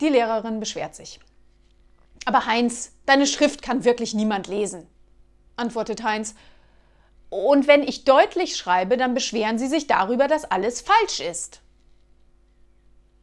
Die Lehrerin beschwert sich. Aber Heinz, deine Schrift kann wirklich niemand lesen, antwortet Heinz. Und wenn ich deutlich schreibe, dann beschweren Sie sich darüber, dass alles falsch ist.